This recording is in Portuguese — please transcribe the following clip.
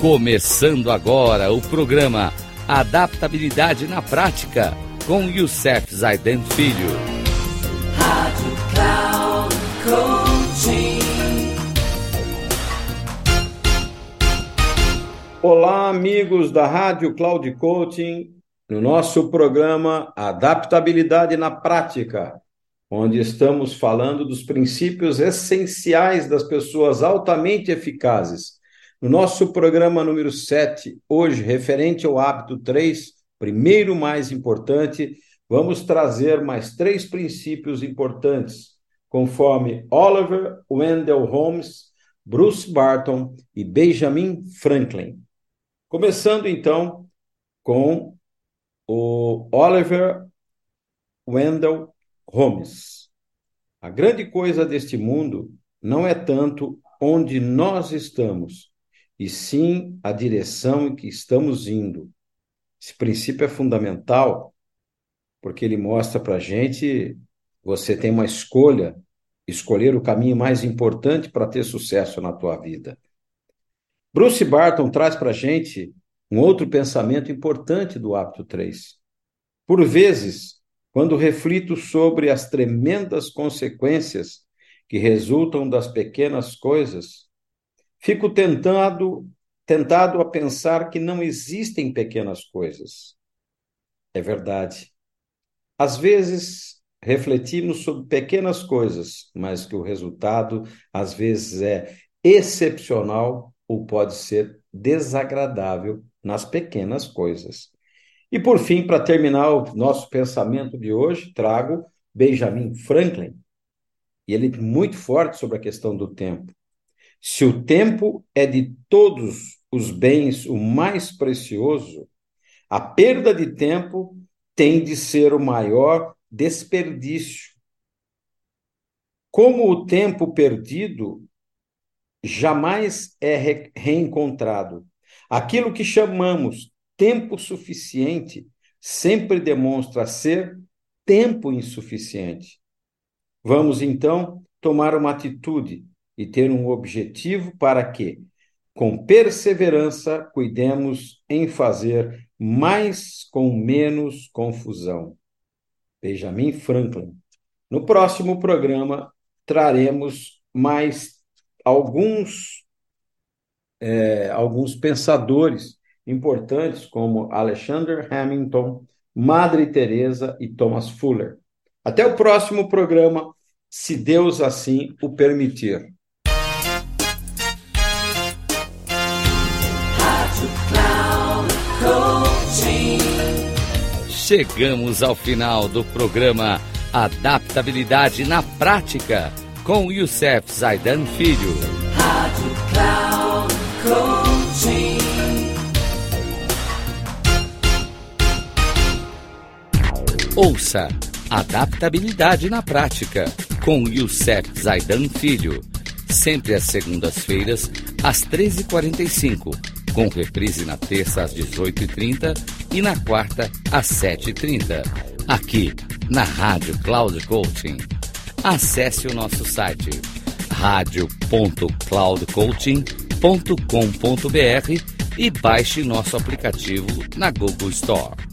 Começando agora o programa Adaptabilidade na Prática com Youssef Zaiden Filho. Rádio Cloud Coaching. Olá, amigos da Rádio Cloud Coaching, no nosso programa Adaptabilidade na Prática, onde estamos falando dos princípios essenciais das pessoas altamente eficazes no nosso programa número 7, hoje, referente ao hábito 3, primeiro mais importante, vamos trazer mais três princípios importantes, conforme Oliver Wendell Holmes, Bruce Barton e Benjamin Franklin. Começando então com o Oliver Wendell Holmes. A grande coisa deste mundo não é tanto onde nós estamos, e sim a direção em que estamos indo. Esse princípio é fundamental porque ele mostra para a gente você tem uma escolha, escolher o caminho mais importante para ter sucesso na tua vida. Bruce Barton traz para a gente um outro pensamento importante do hábito 3. Por vezes, quando reflito sobre as tremendas consequências que resultam das pequenas coisas, Fico tentado, tentado a pensar que não existem pequenas coisas. É verdade. Às vezes refletimos sobre pequenas coisas, mas que o resultado às vezes é excepcional ou pode ser desagradável nas pequenas coisas. E por fim, para terminar o nosso pensamento de hoje, trago Benjamin Franklin. E ele é muito forte sobre a questão do tempo. Se o tempo é de todos os bens o mais precioso, a perda de tempo tem de ser o maior desperdício. Como o tempo perdido jamais é re reencontrado, aquilo que chamamos tempo suficiente sempre demonstra ser tempo insuficiente. Vamos então tomar uma atitude e ter um objetivo para que, com perseverança, cuidemos em fazer mais com menos confusão. Benjamin Franklin. No próximo programa, traremos mais alguns, é, alguns pensadores importantes, como Alexander Hamilton, Madre Teresa e Thomas Fuller. Até o próximo programa, se Deus assim o permitir. Chegamos ao final do programa Adaptabilidade na Prática com Youssef Zaidan Filho. Rádio Cloud Coaching. Ouça Adaptabilidade na Prática com Youssef Zaidan Filho. Sempre às segundas-feiras, às 13h45 com reprise na terça às 18h30 e na quarta às 7h30, aqui na Rádio Cloud Coaching. Acesse o nosso site radio.cloudcoaching.com.br e baixe nosso aplicativo na Google Store.